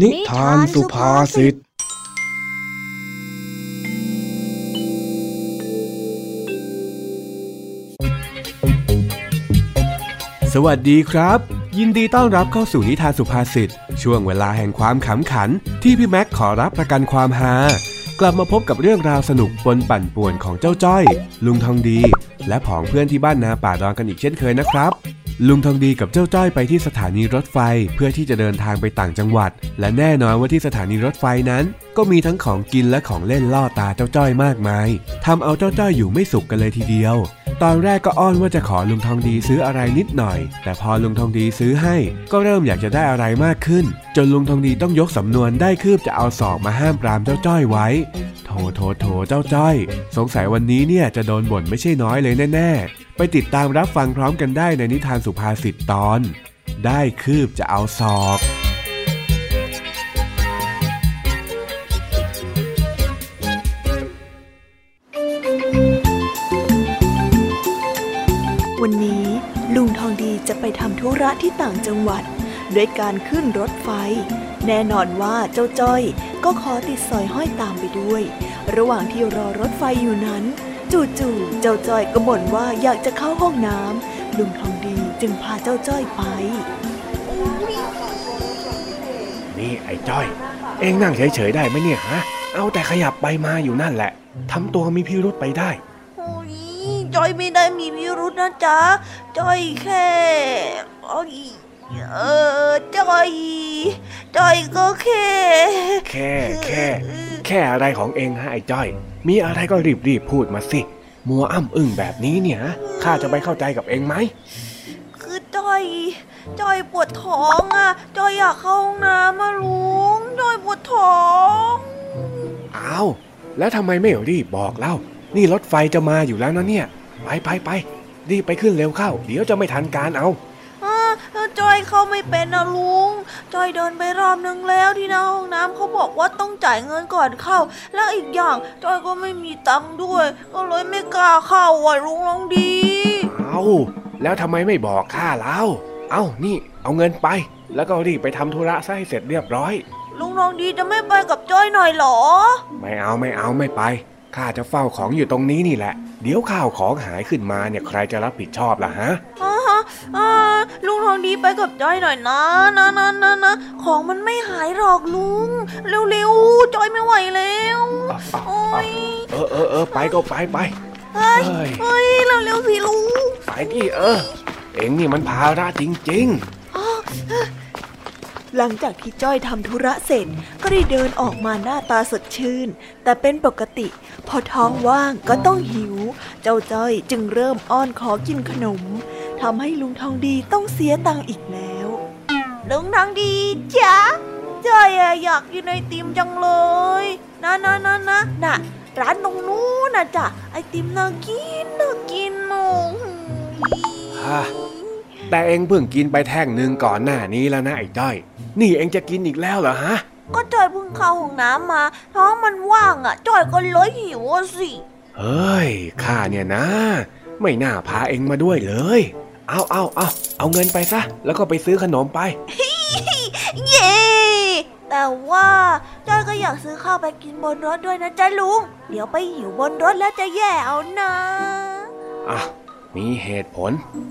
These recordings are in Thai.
นิทานสุภาษิต สวัสดีครับ ยินดีต้อนรับเข้าสู่นิทานสุภาษิต ช่วงเวลาแห่งความขำขัน ที่พี่แม็กขอรับประกันความฮากลับมาพบกับเรื่องราวสนุกปนปั่นป่วนของเจ้าจ้อย ลุงทองดี และผองเพื่อนที่บ้านนาป่าดอนกันอีกเช่นเคยนะครับ ลุงทองดีกับเจ้าจ้อยไปที่สถานีรถไฟเพื่อที่จะเดินทางไปต่างจังหวัด และแน่นอนว่าที่สถานีรถไฟนั้น ก็มีทั้งของกินและของเล่นล่อตาเจ้าจ้อยมากมายทำเอาเจ้าจ้อยอยู่ไม่สุขกันเลยทีเดียว ตอนแรกก็อ้อนว่าจะขอลุงทองดีซื้ออะไรนิดหน่อย แต่พอลุงทองดีซื้อให้ ก็เริ่มอยากจะได้อะไรมากขึ้น จนลุงทองดีต้องยกสำนวนได้คืบจะเอาศอกมาห้ามปรามเจ้าจ้อยไว้ โถโถโถเจ้าจ้อย สงสัยวันนี้เนี่ยจะโดนบ่นไม่ใช่น้อยเลยแน่ๆ ไปติดตามรับฟังพร้อมกันได้ในนิทานสุภาษิตตอน ได้คืบจะเอาศอกวันนี้ลุงทองดีจะไปทำธุระที่ต่างจังหวัด ด้วยการขึ้นรถไฟ แน่นอนว่าเจ้าจ้อย ก็ขอติดสอยห้อยตามไปด้วย ระหว่างที่รอรถไฟอยู่นั้น จู่ๆ เจ้าจ้อยก็บ่นว่าอยากจะเข้าห้องน้ำลุงทองดีจึงพาเจ้าจ้อยไป นี่ไอ้จ้อย เอ็งนั่งเฉยๆได้ไหมเนี่ยฮะ เอาแต่ขยับไปมาอยู่นั่นแหละทำตัวมีพิรุษไปได้โอ้ยจอยไม่ได้มีพิรุษนะจ๊ะจอยแค่โอ้ยเออจอยจอยก็แค่ แค่แค่ แค่อะไรของเองฮะไอ้จ้อย มีอะไรก็รีบๆพูดมาสิ มัวอ้ำอึ้งแบบนี้เนี่ยข้าจะไปเข้าใจกับเองไหม คือจอย จอยปวดท้องอะ จอยอยากเข้าห้องน้ำมาลุง จอยปวดท้องอ้าวแล้วทำไมไม่รีบบอกเล่า นี่รถไฟจะมาอยู่แล้วนะเนี่ย ไปไปไปรีบไปขึ้นเร็วเข้า เดี๋ยวจะไม่ทันการเอาอ่า จอยเข้าไม่เป็นนะลุงจอยเดินไปรอบนึงแล้วที่หน้าห้องน้ำเขาบอกว่าต้องจ่ายเงินก่อนเข้า แล้วอีกอย่างจอยก็ไม่มีตังค์ด้วย ก็เลยไม่กล้าเข้าอะลุงลองดี เอาแล้วทำไมไม่บอกข้าเล่าเอานี่ เอาเงินไป แล้วก็รีบไปทำธุระซะให้เสร็จเรียบร้อยลุงลองดีจะไม่ไปกับจ้อยหน่อยเหรอ ไม่เอาไม่เอาไม่ไป ข้าจะเฝ้าของอยู่ตรงนี้นี่แหละ เดี๋ยวข้าวของหายขึ้นมาเนี่ยใครจะรับผิดชอบล่ะฮะอ่าฮะอ่า ลุงทองดีไปกับจ้อยหน่อยนะนะนะนะนะของมันไม่หายหรอกลุง เร็วๆจ้อยไม่ไหวแล้วโอ้ยเออเออเออไปก็ไปไปเฮ้ยเฮ้ยเฮ้ยเร็วๆสิลุงไปดิเออ เอ็งนี่มันภาระจริงหลังจากที่จ้อยทำธุระเสร็จก็ได้เดินออกมาหน้าตาสดชื่น แต่เป็นปกติ พอท้องว่างก็ต้องหิว เจ้าจ้อยจึงเริ่มอ้อนขอกินขนม ทำให้ลุงทองดีต้องเสียตังค์อีกแล้ว ลุงทองดีจ้ะจ้อยอะอยากกินไอติมจังเลย นะนะนะนะน่ะ ร้านตรงนู้นนะจ้ะไอติมน่ากินน่ากินโอ้โหๆฮะแต่เอ็งเพิ่งกินไปแท่งหนึ่งก่อนหน้านี้แล้วนะไอ้จ้อย นี่เอ็งจะกินอีกแล้วเหรอฮะ ก็จอยเพิ่งเข้าห้องน้ำมาท้องมันว่างอะจอยก็เลยหิวอะสิ เฮ้ยข้าเนี่ยนะ ไม่น่าพาเอ็งมาด้วยเลย เอาเอาเอาเอาเงินไปซะ แล้วก็ไปซื้อขนมไป เย้แต่ว่าจอยก็อยากซื้อข้าวไปกินบนรถด้วยนะจ๊ะลุง เดี๋ยวไปหิวบนรถแล้วจะแย่เอานะอะมีเหตุผล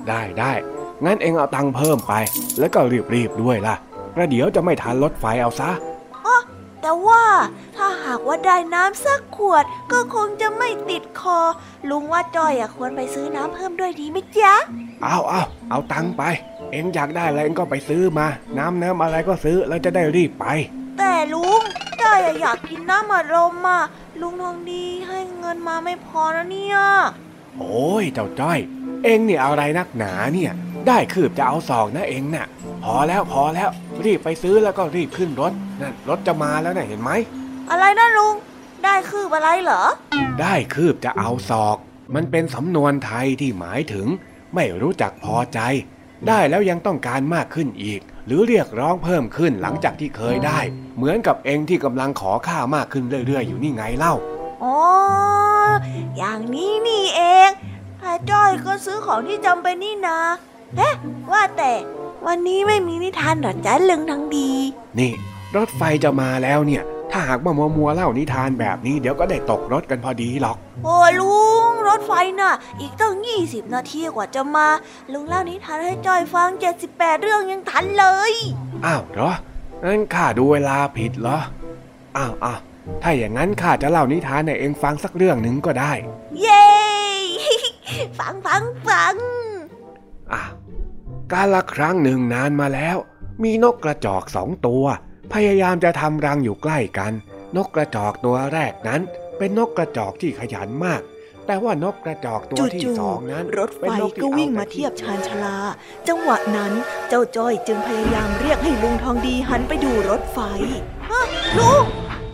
ได้ได้งั้นเอ็งเอาตังค์เพิ่มไป แล้วก็รีบๆด้วยล่ะประเดี๋ยวจะไม่ทันรถไฟเอาซะ แต่ว่าถ้าหากว่าได้น้ำสักขวดก็คงจะไม่ติดคอ ลุงว่าจอยอะควรไปซื้อน้ำเพิ่มด้วยดีไหมจ๊ะเอาเอาเอาตังค์ไป เอ็งอยากได้อะไรเอ็งก็ไปซื้อมา น้ำน้ำอะไรก็ซื้อแล้วจะได้รีบไป แต่ลุงจอยอะอยากกินน้ำอัดลมอะลุงทองดีให้เงินมาไม่พอนะเนี่ย โอ้ยเจ้าจ้อย เอ็งเนี่ยเอาอะไรนักหนาเนี่ย ได้คืบจะเอาสองนะเอ็งน่ะ พอแล้วพอแล้วรีบไปซื้อแล้วก็รีบขึ้นรถนั่นรถจะมาแล้วน่ะเห็นไหม อะไรนะลุง ได้คืบอะไรเหรอ ได้คืบจะเอาศอก มันเป็นสำนวนไทยที่หมายถึง ไม่รู้จักพอใจ ได้แล้วยังต้องการมากขึ้นอีก หรือเรียกร้องเพิ่มขึ้นหลังจากที่เคยได้ เหมือนกับเองที่กำลังขอค่ามากขึ้นเรื่อยๆ อยู่นี่ไงเล่าอ๋ออย่างนี้นี่เองถ้าจ้อยก็ซื้อของที่จำเป็นนี่นา เอ๊ะว่าแต่วันนี้ไม่มีนิทานหรอจ๊ะลุงทองดี นี่ รถไฟจะมาแล้วเนี่ย ถ้าหากว่ามัวมัวๆเล่านิทานแบบนี้เดี๋ยวก็ได้ตกรถกันพอดีหรอก โอ้ลุงรถไฟน่ะ อีกตั้ง20นาทีกว่าจะมา ลุงเล่านิทานให้จอยฟัง78เรื่องยังทันเลย อ้าวเหรองั้นข้าดูเวลาผิดเหรออ้าวอ้าวถ้าอย่างนั้นข้าจะเล่านิทานให้เองฟังสักเรื่องหนึ่งก็ได้ เย้ฟังฟังฟังอะ กาละครั้งหนึ่งนานมาแล้ว มีนกกระจอกสองตัว พยายามจะทำรังอยู่ใกล้กัน นกกระจอกตัวแรกนั้น เป็นนกกระจอกที่ขยันมาก แต่ว่านกกระจอกตัวที่จู่สองนั้นๆรถไฟเป็นนที่ก็วิ่งอแต่มาเทียบชานชาลา จังหวะนั้นเจ้าจ้อยจึงพยายามเรียกให้ลุงทองดีหันไปดูรถไฟลุง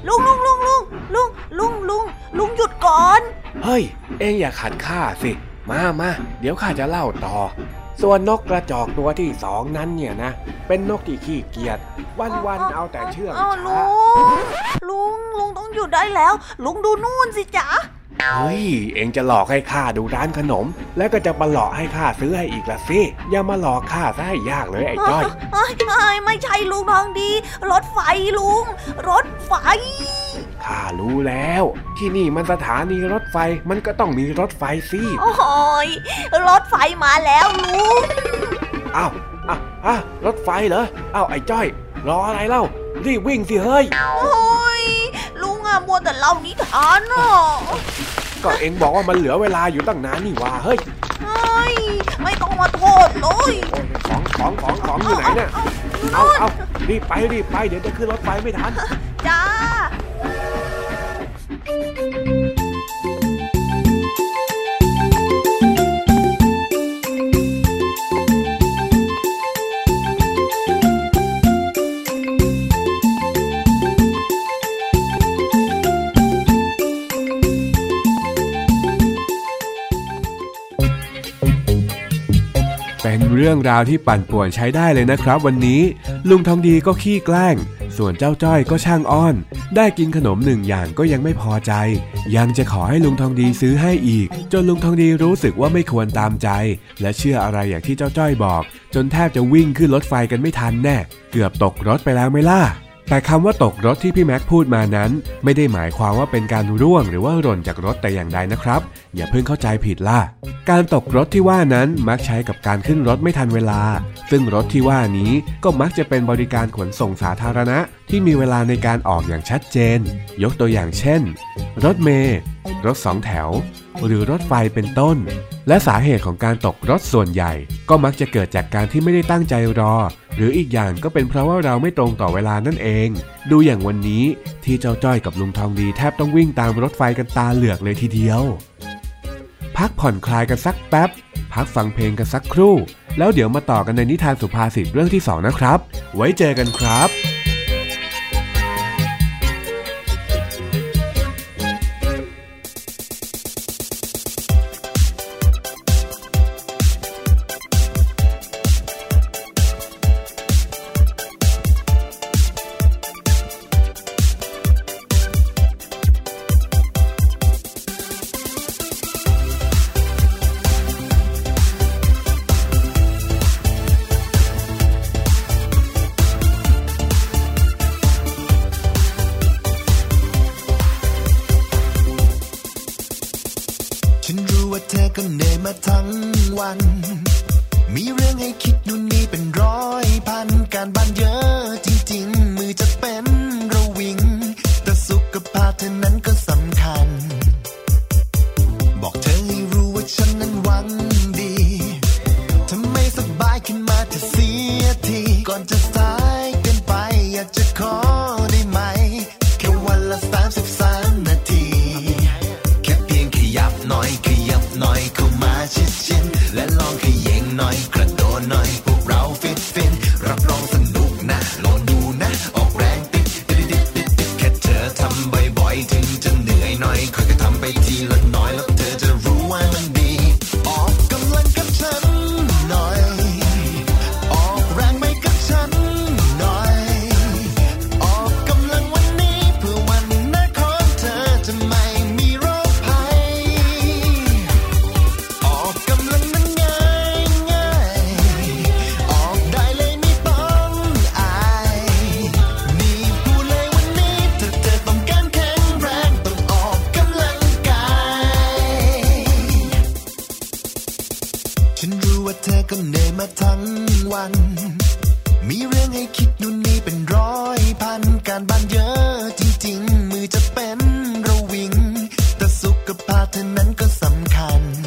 ลุงลุงลุงลุงลุงลุงลุงลุงหยุดก่อน เฮ้ย เองอย่าขัดข้าสิ มามาเดี๋ยวข้าจะเล่าต่อ ส่วนนกกระจอกตัวที่สองนั้นเนี่ยนะ เป็นนกที่ขี้เกียจวันๆเอาแต่เชื่องอ้าวช้าลุงลุงลุงต้องหยุดได้แล้ว ลุงดูนู่นสิจ๊ะเฮ้ย เองจะหลอกให้ข้าดูร้านขนม แล้วก็จะมาหลอกให้ข้าซื้อให้อีกละสิ อย่ามาหลอกข้าซะให้ยากเลยไอ้จ้อยเอ้ยเอ้ยไม่ใช่ลุงทองดี รถไฟลุง รถไฟ ข้ารู้แล้ว ที่นี่มันสถานีรถไฟมันก็ต้องมีรถไฟสิโอ้ยรถไฟมาแล้วลุงอ้าวอ้าวอ้าวรถไฟเหรออ้าวไอ้จ้อย รออะไรเล่า รีบวิ่งสิเฮ้ยโอ้ยลุงอะมัวแต่เล่านิทานอะก็เองบอกว่ามันเหลือเวลาอยู่ตั้งนานนี่หว่าเฮ้ยเฮ้ยไม่ต้องมาโทษเลยโอ้ยของของของของอยู่ไหนเนี่ยเอาเอารีบไปรีบไปเดี๋ยวจะขึ้นรถไฟไม่ทันจ้า เป็นเรื่องราวที่ปั่นป่วนใช้ได้เลยนะครับ วันนี้ลุงทองดีก็ขี้แกล้ง ส่วนเจ้าจ้อยก็ช่างอ้อน ได้กินขนมหนึ่งอย่างก็ยังไม่พอใจ ยังจะขอให้ลุงทองดีซื้อให้อีก จนลุงทองดีรู้สึกว่าไม่ควรตามใจ และเชื่ออะไรอย่างที่เจ้าจ้อยบอก จนแทบจะวิ่งขึ้นรถไฟกันไม่ทันแน่ เกือบตกรถไปแล้วไม่ล่ะ แต่คำว่าตกรถที่พี่แม็กพูดมานั้น ไม่ได้หมายความว่าเป็นการร่วงหรือว่าหล่นจากรถแต่อย่างใดนะครับ อย่าเพิ่งเข้าใจผิดล่ะ การตกรถที่ว่านั้นมักใช้กับการขึ้นรถไม่ทันเวลา ซึ่งรถที่ว่านี้ก็มักจะเป็นบริการขนส่งสาธารณะ ที่มีเวลาในการออกอย่างชัดเจน ยกตัวอย่างเช่น รถเมล์ รถสองแถว หรือรถไฟเป็นต้น และสาเหตุของการตกรถส่วนใหญ่ ก็มักจะเกิดจากการที่ไม่ได้ตั้งใจรอ หรืออีกอย่างก็เป็นเพราะว่าเราไม่ตรงต่อเวลานั่นเอง ดูอย่างวันนี้ที่เจ้าจ้อยกับลุงทองดีแทบต้องวิ่งตามรถไฟกันตาเหลือกเลยทีเดียว พักผ่อนคลายกันสักแป๊บ พักฟังเพลงกันสักครู่ แล้วเดี๋ยวมาต่อกันในนิทานสุภาษิตเรื่องที่2นะครับ ไว้เจอกันครับ สำคัญ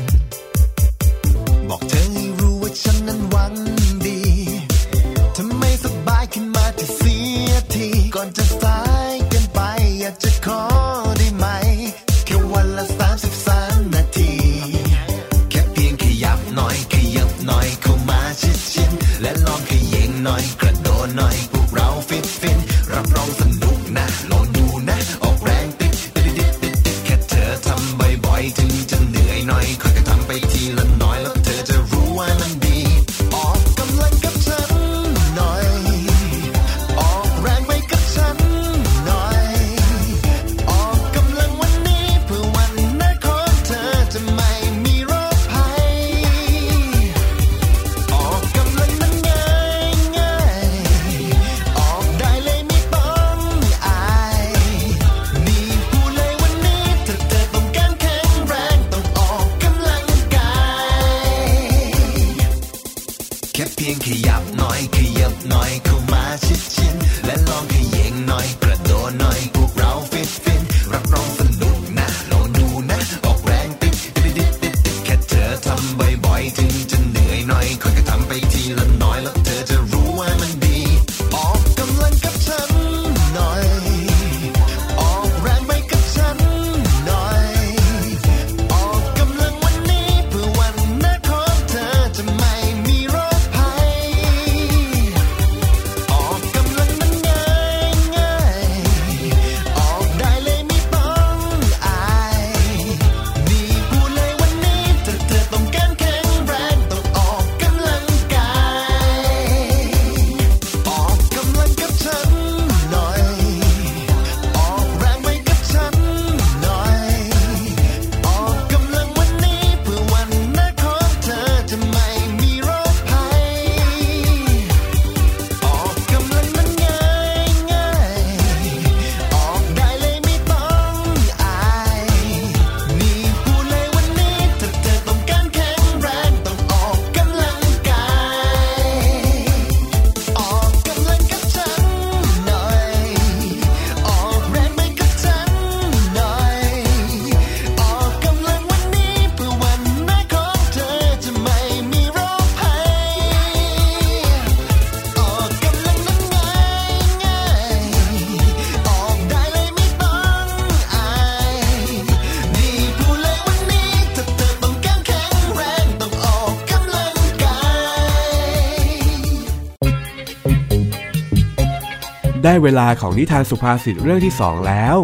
ได้เวลาของนิทานสุภาษิตเรื่องที่สองแล้ว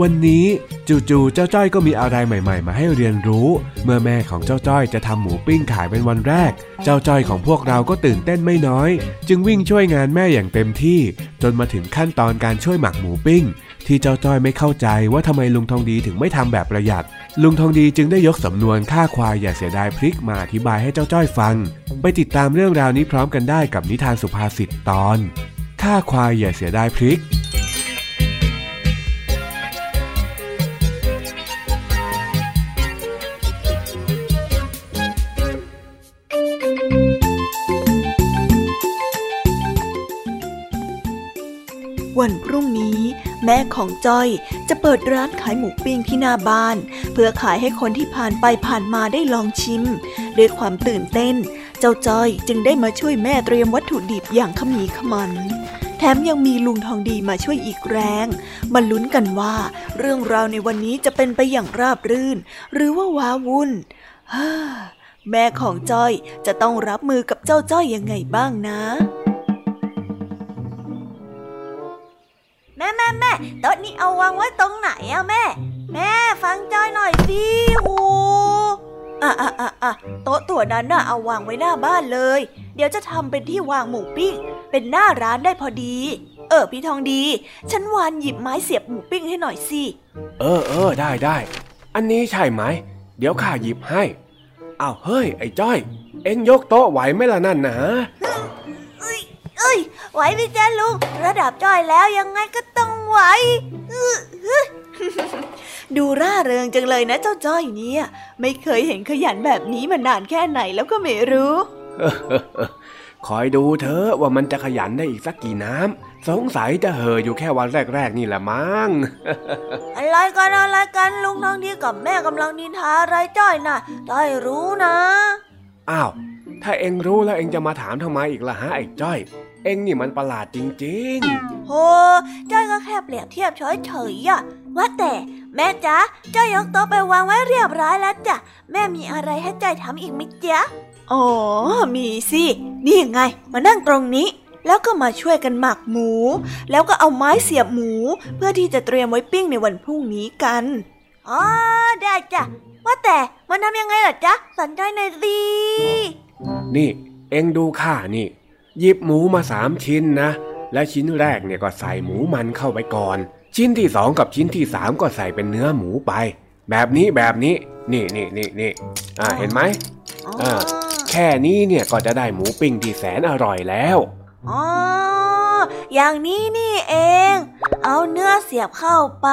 วันนี้จู่ๆเจ้าจ้อยก็มีอะไรใหม่ ๆ มาให้เรียนรู้ เมื่อแม่ของเจ้าจ้อยจะทำหมูปิ้งขายเป็นวันแรก เจ้าจ้อยของพวกเราก็ตื่นเต้นไม่น้อย จึงวิ่งช่วยงานแม่อย่างเต็มที่ จนมาถึงขั้นตอนการช่วยหมักหมูปิ้ง ที่เจ้าจ้อยไม่เข้าใจว่าทำไมลุงทองดีถึงไม่ทำแบบประหยัด ลุงทองดีจึงได้ยกสำนวนฆ่าควายอย่าเสียดายพริกมาอธิบายให้เจ้าจ้อยฟัง ไปติดตามเรื่องราวนี้พร้อมกันได้กับนิทานสุภาษิตตอน ฆ่าควายอย่าเสียดายพริกวันพรุ่งนี้แม่ของจ้อยจะเปิดร้านขายหมูปิ้งที่หน้าบ้าน เพื่อขายให้คนที่ผ่านไปผ่านมาได้ลองชิม ด้วยความตื่นเต้น เจ้าจ้อยจึงได้มาช่วยแม่เตรียมวัตถุดิบอย่างขมีขมัน แถมยังมีลุงทองดีมาช่วยอีกแรงมาลุ้นกันว่า เรื่องราวในวันนี้จะเป็นไปอย่างราบรื่น หรือว่าว้าวุ่นฮ่าแม่ของจ้อยจะต้องรับมือกับเจ้าจ้อยยังไงบ้างนะแม่แม่แม่โต๊ะนี้เอาวางไว้ตรงไหนอะแม่ แม่ฟังจอยหน่อยสิหูอะอะอะอะโต๊ะตัวนั้นน่ะเอาวางไว้หน้าบ้านเลย เดี๋ยวจะทำเป็นที่วางหมูปิ้ง เป็นหน้าร้านได้พอดี เออพี่ทองดี ฉันวานหยิบไม้เสียบหมูปิ้งให้หน่อยสิ เออเออได้ได้ อันนี้ใช่ไหม เดี๋ยวข้าหยิบให้อ้าวเฮ้ย ไอ้จ้อย เอ็งยกโต๊ะไหวไหมล่ะนั่นนะเอ้ยเอ้ยไหวไหมจ๊ะลุงระดับจอยแล้วยังไงก็ต้องไหวอื้อฮึดูร่าเริงจังเลยนะเจ้าจ้อยเนี่ย ไม่เคยเห็นขยันแบบนี้มานานแค่ไหนแล้วก็ไม่รู้ คอยดูเธอะว่ามันจะขยันได้อีกสักกี่น้ำสงสัยจะเห่ออยู่แค่วันแรกๆนี่แหละมั้งอะไรกันอะไรกันลุงทองดีกับแม่กำลังนินทาอะไรจ้อยน่ะจ้อยรู้นะอ้าวถ้าเอ็งรู้แล้วเอ็งจะมาถามทำไมอีกล่ะฮะไอ้จ้อย เอ็งนี่มันประหลาดจริงโหจ้อยก็แค่เปรียบเทียบเฉยๆอะว่าแต่แม่จ๊ะจ้อยยกโต๊ะไปวางไว้เรียบร้อยแล้วจ้ะแม่มีอะไรให้จ้อยทำอีกไหมจ๊ะ อ๋อ มีสิ นี่ไง มานั่งตรงนี้ แล้วก็มาช่วยกันหมักหมู แล้วก็เอาไม้เสียบหมู เพื่อที่จะเตรียมไว้ปิ้งในวันพรุ่งนี้กัน อ๋อ ได้จ้ะ ว่าแต่มันทำยังไงล่ะจ๊ะสนใจหน่อยสิๆนี่ เอ็งดูข้านี่ หยิบหมูมาสามชิ้นนะ และชิ้นแรกเนี่ยก็ใส่หมูมันเข้าไปก่อน ชิ้นที่สองกับชิ้นที่สามก็ใส่เป็นเนื้อหมูไป แบบนี้แบบนี้ นี่นี่นี่นี่อ่าเห็นไหมอ๋ออ่า แค่นี้เนี่ยก็จะได้หมูปิ้งที่แสนอร่อยแล้วอ๋ออย่างนี้นี่เอง เอาเนื้อเสียบเข้าไป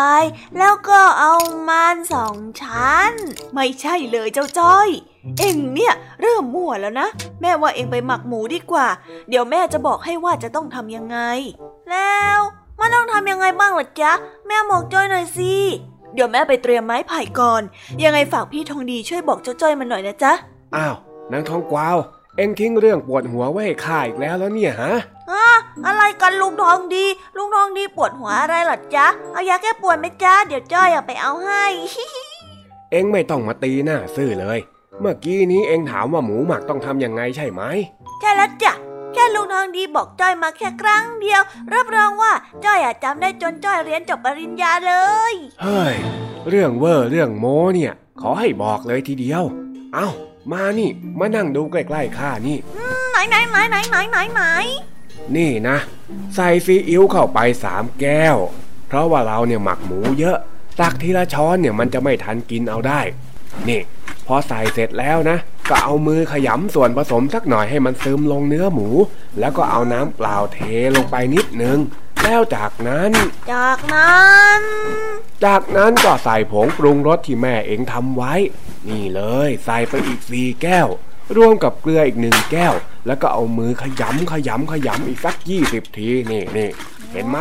แล้วก็เอามันสองชั้น ไม่ใช่เลยเจ้าจ้อย เอ็งเนี่ยเริ่มมั่วแล้วนะ แม่ว่าเอ็งไปหมักหมูดีกว่า เดี๋ยวแม่จะบอกให้ว่าจะต้องทำยังไง แล้วมันต้องทำยังไงบ้างล่ะจ๊ะ แม่บอกจ้อยหน่อยสิ เดี๋ยวแม่ไปเตรียมไม้ไผ่ก่อน ยังไงฝากพี่ทองดีช่วยบอกเจ้าจ้อยมันหน่อยนะจ๊ะ อ้าว นางทองกวาว เอ็งทิ้งเรื่องปวดหัวไว้ให้ข้าอีกแล้วแล้วเนี่ยฮะฮะอะไรกันลุงทองดี ลุงทองดีปวดหัวอะไรล่ะจ๊ะ เอายาแก้ปวดไหมจ๊ะ เดี๋ยวจ้อยเอาไปเอาให้ เอ็งไม่ต้องมาตีหน้าซื่อเลย เมื่อกี้นี้เอ็งถามว่าหมูหมักต้องทำยังไงใช่ไหม ใช่แล้วจ้ะแค่ลุงทองดีบอกจ้อยมาแค่ครั้งเดียว รับรองว่าจ้อยอะจำได้จนจ้อยเรียนจบปริญญาเลย เฮ้ย เรื่องเวอร์เรื่องโม้เนี่ย ขอให้บอกเลยทีเดียว เอ้า มานี่ มานั่งดูใกล้ๆข้านี่ไหนไหนไหนไหนไหนไหนไหนนี่นะ ใส่ซีอิ๊วเข้าไปสามแก้ว เพราะว่าเราเนี่ยหมักหมูเยอะตักทีละช้อนเนี่ยมันจะไม่ทันกินเอาได้ นี่ พอใส่เสร็จแล้วนะ ก็เอามือขยำส่วนผสมสักหน่อยให้มันซึมลงเนื้อหมู แล้วก็เอาน้ำเปล่าเทลงไปนิดนึง แล้วจากนั้น จากนั้น จากนั้นก็ใส่ผงปรุงรสที่แม่เองทำไว้ นี่เลยใส่ไปอีกสี่แก้ว รวมกับเกลืออีกหนึ่งแก้ว แล้วก็เอามือขยำขยำขยำอีกสักยี่สิบทีนี่นี่เห็นไหม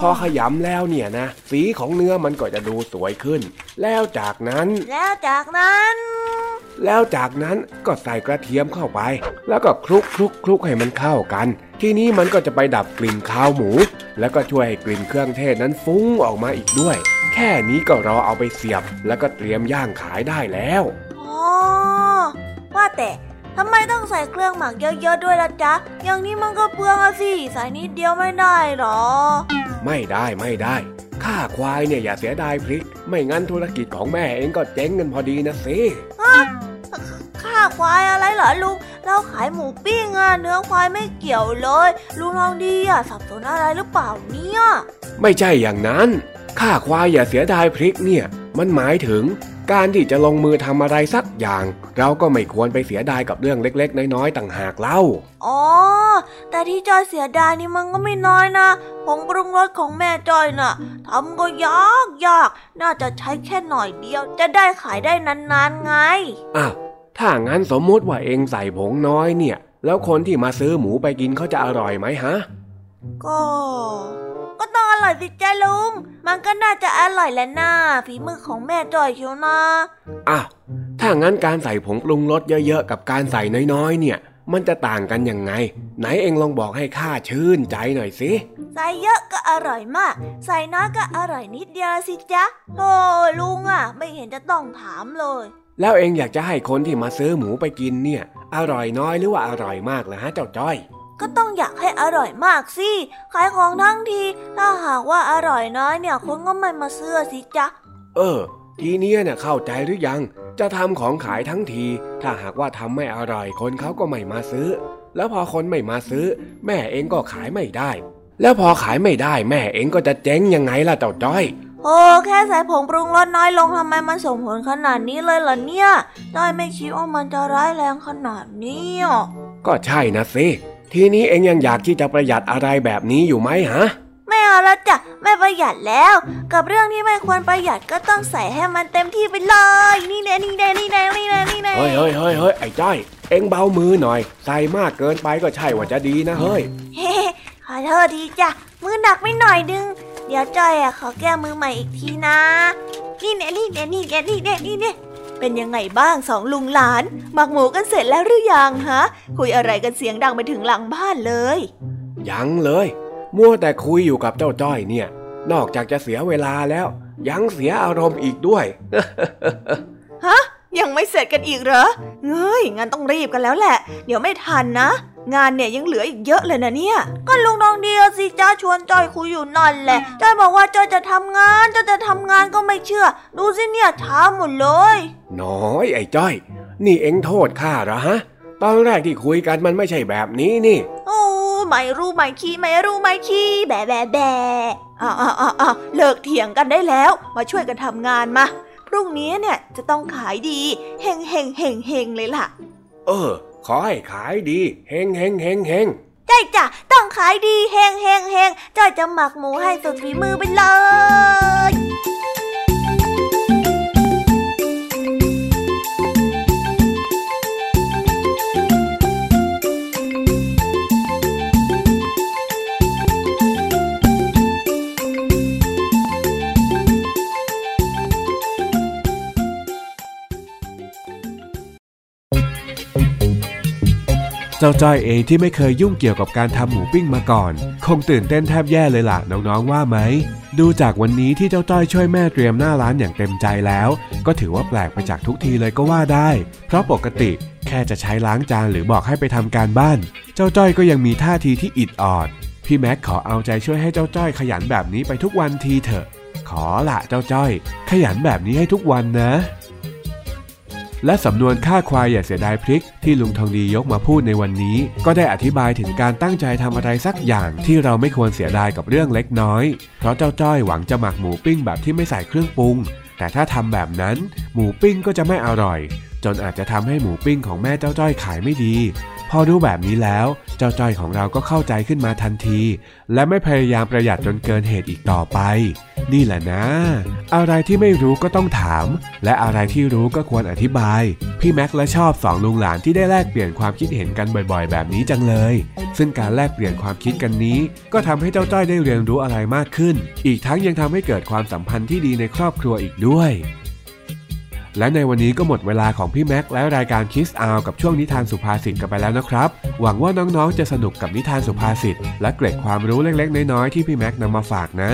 พอขยำแล้วเนี่ยนะ สีของเนื้อมันก็จะดูสวยขึ้น แล้วจากนั้น แล้วจากนั้น แล้วจากนั้นก็ใส่กระเทียมเข้าไป แล้วก็คลุกคลุกคลุกให้มันเข้ากัน ทีนี้มันก็จะไปดับกลิ่นคาวหมู แล้วก็ช่วยให้กลิ่นเครื่องเทศนั้นฟุ้งออกมาอีกด้วย แค่นี้ก็รอเอาไปเสียบ แล้วก็เตรียมย่างขายได้แล้วอ๋อว่าแต่ทำไมต้องใส่เครื่องหมักเยอะๆด้วยล่ะจ๊ะ อย่างนี้มันก็เปลืองอะสิ ใส่นิดเดียวไม่ได้หรอ ไม่ได้ไม่ได้ ข้าควายเนี่ยอย่าเสียดายพริก ไม่งั้นธุรกิจของแม่เองก็เจ๊งกันพอดีนะสิ ข้าควายอะไรเหรอลุง เราขายหมูปิ้งอะเนื้อควายไม่เกี่ยวเลย ลุงลองดีอะสับสนอะไรหรือเปล่าเนี่ย ไม่ใช่อย่างนั้นข้าควายอย่าเสียดายพริกเนี่ย มันหมายถึง การที่จะลงมือทำอะไรสักอย่าง เราก็ไม่ควรไปเสียดายกับเรื่องเล็ก ๆ น้อยๆต่างหากเล่า อ๋อ แต่ที่จอยเสียดายนี่มันก็ไม่น้อยนะผงปรุงรสของแม่จอยน่ะทำก็ยากยาก น่าจะใช้แค่หน่อยเดียว จะได้ขายได้นานๆไง อ้าว ถ้างั้นสมมติว่าเองใส่ผงน้อยเนี่ย แล้วคนที่มาซื้อหมูไปกินเขาจะอร่อยไหมฮะ ก็ ก็ต้องอร่อยสิจ้าลุง มันก็น่าจะอร่อยแหละน่าฝีมือของแม่จอยเชียวนะอ้าวถ้างั้นการใส่ผงปรุงรสเยอะๆ กับการใส่น้อยๆ เนี่ย มันจะต่างกันยังไง ไหนเองลองบอกให้ข้าชื่นใจหน่อยสิ ใส่เยอะก็อร่อยมาก ใส่น้อยก็อร่อยนิดเดียวสิจ๊ะโธ่ลุงอะ ไม่เห็นจะต้องถามเลย แล้วเองอยากจะให้คนที่มาซื้อหมูไปกินเนี่ย อร่อยน้อยหรือว่าอร่อยมากล่ะฮะเจ้าจ้อย ก็ต้องอยากให้อร่อยมากสิ ขายของทั้งที ถ้าหากว่าอร่อยน้อยเนี่ยคนก็ไม่มาซื้อสิจ๊ะ เออ ทีเนี้ยเนี่ยเข้าใจหรือยัง จะทำของขายทั้งที ถ้าหากว่าทำไม่อร่อยคนเขาก็ไม่มาซื้อ แล้วพอคนไม่มาซื้อ แม่เองก็ขายไม่ได้ แล้วพอขายไม่ได้ แม่เองก็จะเจ๊งยังไงล่ะเจ้าจ้อยโอ้แค่ใส่ผงปรุงรสน้อยลงทำไมมันส่งผลขนาดนี้เลยเหรอเนี่ยได้ไม่คิดว่ามันจะร้ายแรงขนาดนี้อะก็ใช่นะสิ ทีนี้เองยังอยากที่จะประหยัดอะไรแบบนี้อยู่ไหมฮะ ไม่เอาแล้วจ้ะแม่ไม่ประหยัดแล้ว กับเรื่องที่ไม่ควรประหยัดก็ต้องใส่ให้มันเต็มที่ไปเลย นี่แน่นี่แน่นี่แน่นี่แน่นี่แน่เฮ้ยเฮ้ยเฮ้ยเฮ้ยไอ้จ้อยเอ็งเบามือหน่อย ใส่มากเกินไปก็ใช่ว่าจะดีนะเฮ้ยเฮ้ขอโทษทีจ้ะมือหนักไม่หน่อยนึงเดี๋ยวจ้อยอะขอแก้มือใหม่อีกทีนะ นี่แน่นี่แน่นี่แน่นี่แน่นี่แน่ เป็นยังไงบ้างสองลุงหลาน หมักหมูกันเสร็จแล้วหรือยังฮะ คุยอะไรกันเสียงดังไปถึงหลังบ้านเลย ยังเลย มัวแต่คุยอยู่กับเจ้าจ้อยเนี่ย นอกจากจะเสียเวลาแล้ว ยังเสียอารมณ์อีกด้วย ฮะ ยังไม่เสร็จกันอีกเหรอเฮ้ยงั้นต้องรีบกันแล้วแหละ เดี๋ยวไม่ทันนะ งานเนี่ยยังเหลืออีกเยอะเลยนะเนี่ย ก็ลุงน้องเดียวสิจ้าชวนจ้อยคุยอยู่นั่นแหละจ้อยบอกว่าจ้อยจะทำงานจ้อยจะทำงานก็ไม่เชื่อ ดูสิเนี่ยช้าหมดเลย น้อยไอ้จ้อย นี่เอ็งโทษข้าเหรอฮะ ตอนแรกที่คุยกันมันไม่ใช่แบบนี้นี่ โอ้ไม่รู้ไม่ขี้ไม่รู้ไม่ขี้แบะแบะแบะอ้าวอ้าวอ้าวเลิกเถียงกันได้แล้ว มาช่วยกันทำงานมา พรุ่งนี้เนี่ยจะต้องขายดีเฮงเฮงเฮงเฮงเลยล่ะ เออ ขอให้ขายดีเฮงเฮงเฮงเฮงจ้อยจ้ะต้องขายดีเฮงเฮงเฮงจ้อยจะหมักหมูให้สุดฝีมือไปเลย เจ้าจ้อยเองที่ไม่เคยยุ่งเกี่ยวกับการทำหมูปิ้งมาก่อน คงตื่นเต้นแทบแย่เลยล่ะน้องๆว่าไหม ดูจากวันนี้ที่เจ้าจ้อยช่วยแม่เตรียมหน้าร้านอย่างเต็มใจแล้ว ก็ถือว่าแปลกไปจากทุกทีเลยก็ว่าได้ เพราะปกติแค่จะใช้ล้างจานหรือบอกให้ไปทำการบ้าน เจ้าจ้อยก็ยังมีท่าทีที่อิดออดพี่แม็กขอเอาใจช่วยให้เจ้าจ้อยขยันแบบนี้ไปทุกวันทีเถอะ ขอละเจ้าจ้อย ขยันแบบนี้ให้ทุกวันนะ และสำนวนค่าควายอย่าเสียดายพริก ที่ลุงทองดียกมาพูดในวันนี้ ก็ได้อธิบายถึงการตั้งใจทำอะไรสักอย่างที่เราไม่ควรเสียดายกับเรื่องเล็กน้อย เพราะเจ้าจ้อยหวังจะหมักหมูปิ้งแบบที่ไม่ใส่เครื่องปรุง แต่ถ้าทำแบบนั้น หมูปิ้งก็จะไม่อร่อย จนอาจจะทำให้หมูปิ้งของแม่เจ้าจ้อยขายไม่ดี พอรู้แบบนี้แล้ว เจ้าจ้อยของเราก็เข้าใจขึ้นมาทันที และไม่พยายามประหยัดจนเกินเหตุอีกต่อไป นี่แหละนะ อะไรที่ไม่รู้ก็ต้องถาม และอะไรที่รู้ก็ควรอธิบาย พี่แม็กและชอบสองลุงหลานที่ได้แลกเปลี่ยนความคิดเห็นกันบ่อยๆ แบบนี้จังเลย ซึ่งการแลกเปลี่ยนความคิดกันนี้ ก็ทำให้เจ้าจ้อยได้เรียนรู้อะไรมากขึ้น อีกทั้งยังทำให้เกิดความสัมพันธ์ที่ดีในครอบครัวอีกด้วย และในวันนี้ก็หมดเวลาของพี่แม็กและรายการคิสอากับช่วงนิทานสุภาษิตกันไปแล้วนะครับ หวังว่าน้องๆ จะสนุกกับนิทานสุภาษิตและเกร็ดความรู้เล็กๆ น้อยๆ ที่พี่แม็กนำมาฝากนะ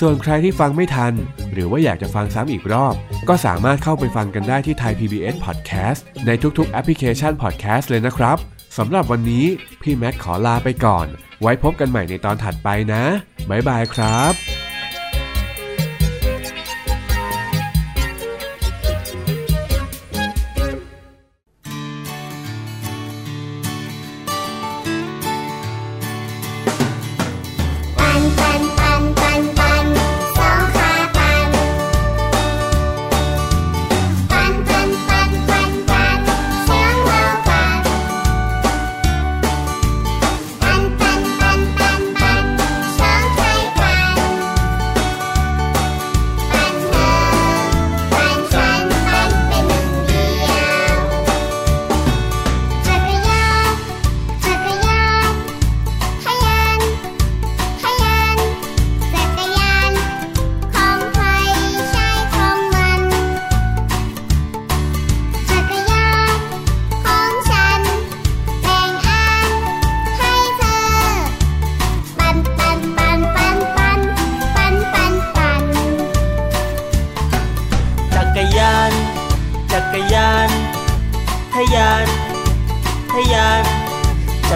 ส่วนใครที่ฟังไม่ทัน หรือว่าอยากจะฟังซ้ำอีกรอบ ก็สามารถเข้าไปฟังกันได้ที่ไทย PBS Podcast ในทุกๆ แอปพลิเคชัน Podcast เลยนะครับสำหรับวันนี้พี่แม็กขอลาไปก่อน ไว้พบกันใหม่ในตอนถัดไปนะบ๊ายบายครับ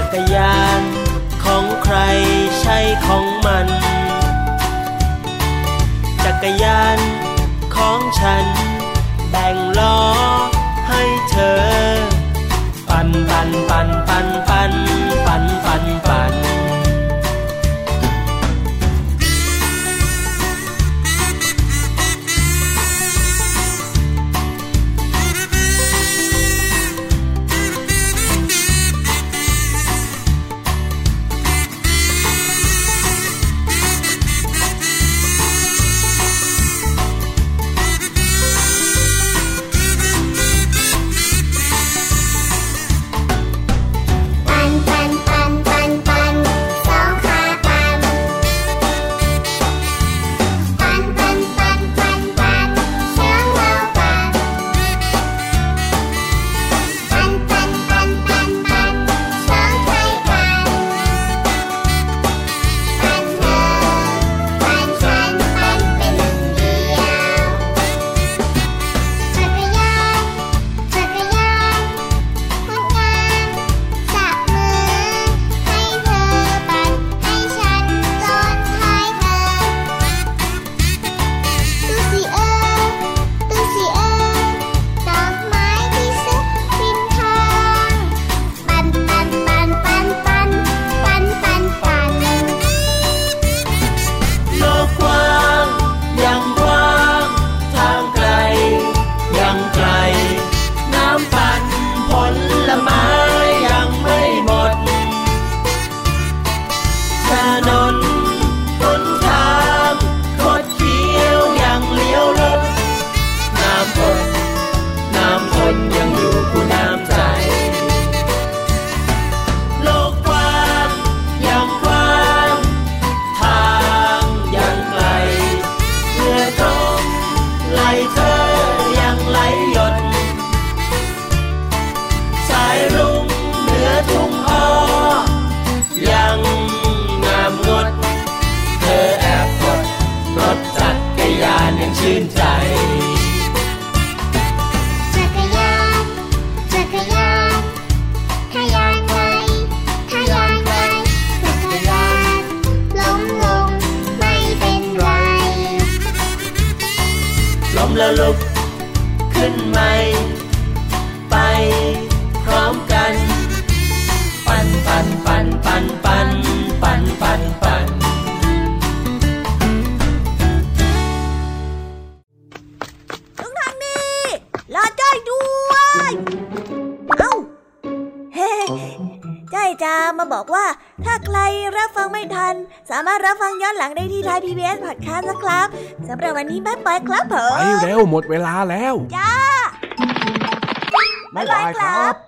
จักรยาน ของใครใช่ของมัน จักรยานของฉัน แบ่งล้อให้เธอ ปันปันปันปันปันปันปันปัน ลุก ขึ้นใหม่ ไปพร้อมกัน ปั่นปั่นปั่นปั่นปั่นปั่นปั่นปั่นลุงทางนี้รอจ้อยด้วย เอ้า เฮ้จ้อยจะมาบอกว่า ถ้าใครรับฟังไม่ทัน สามารถรับฟังย้อนหลังได้ที่ไทยพีบีเอสพอดแคสต์นะครับสำหรับวันนี้บ๊ายบายครับผมไปเร็วหมดเวลาแล้ว จ้าบ๊ายบายครับ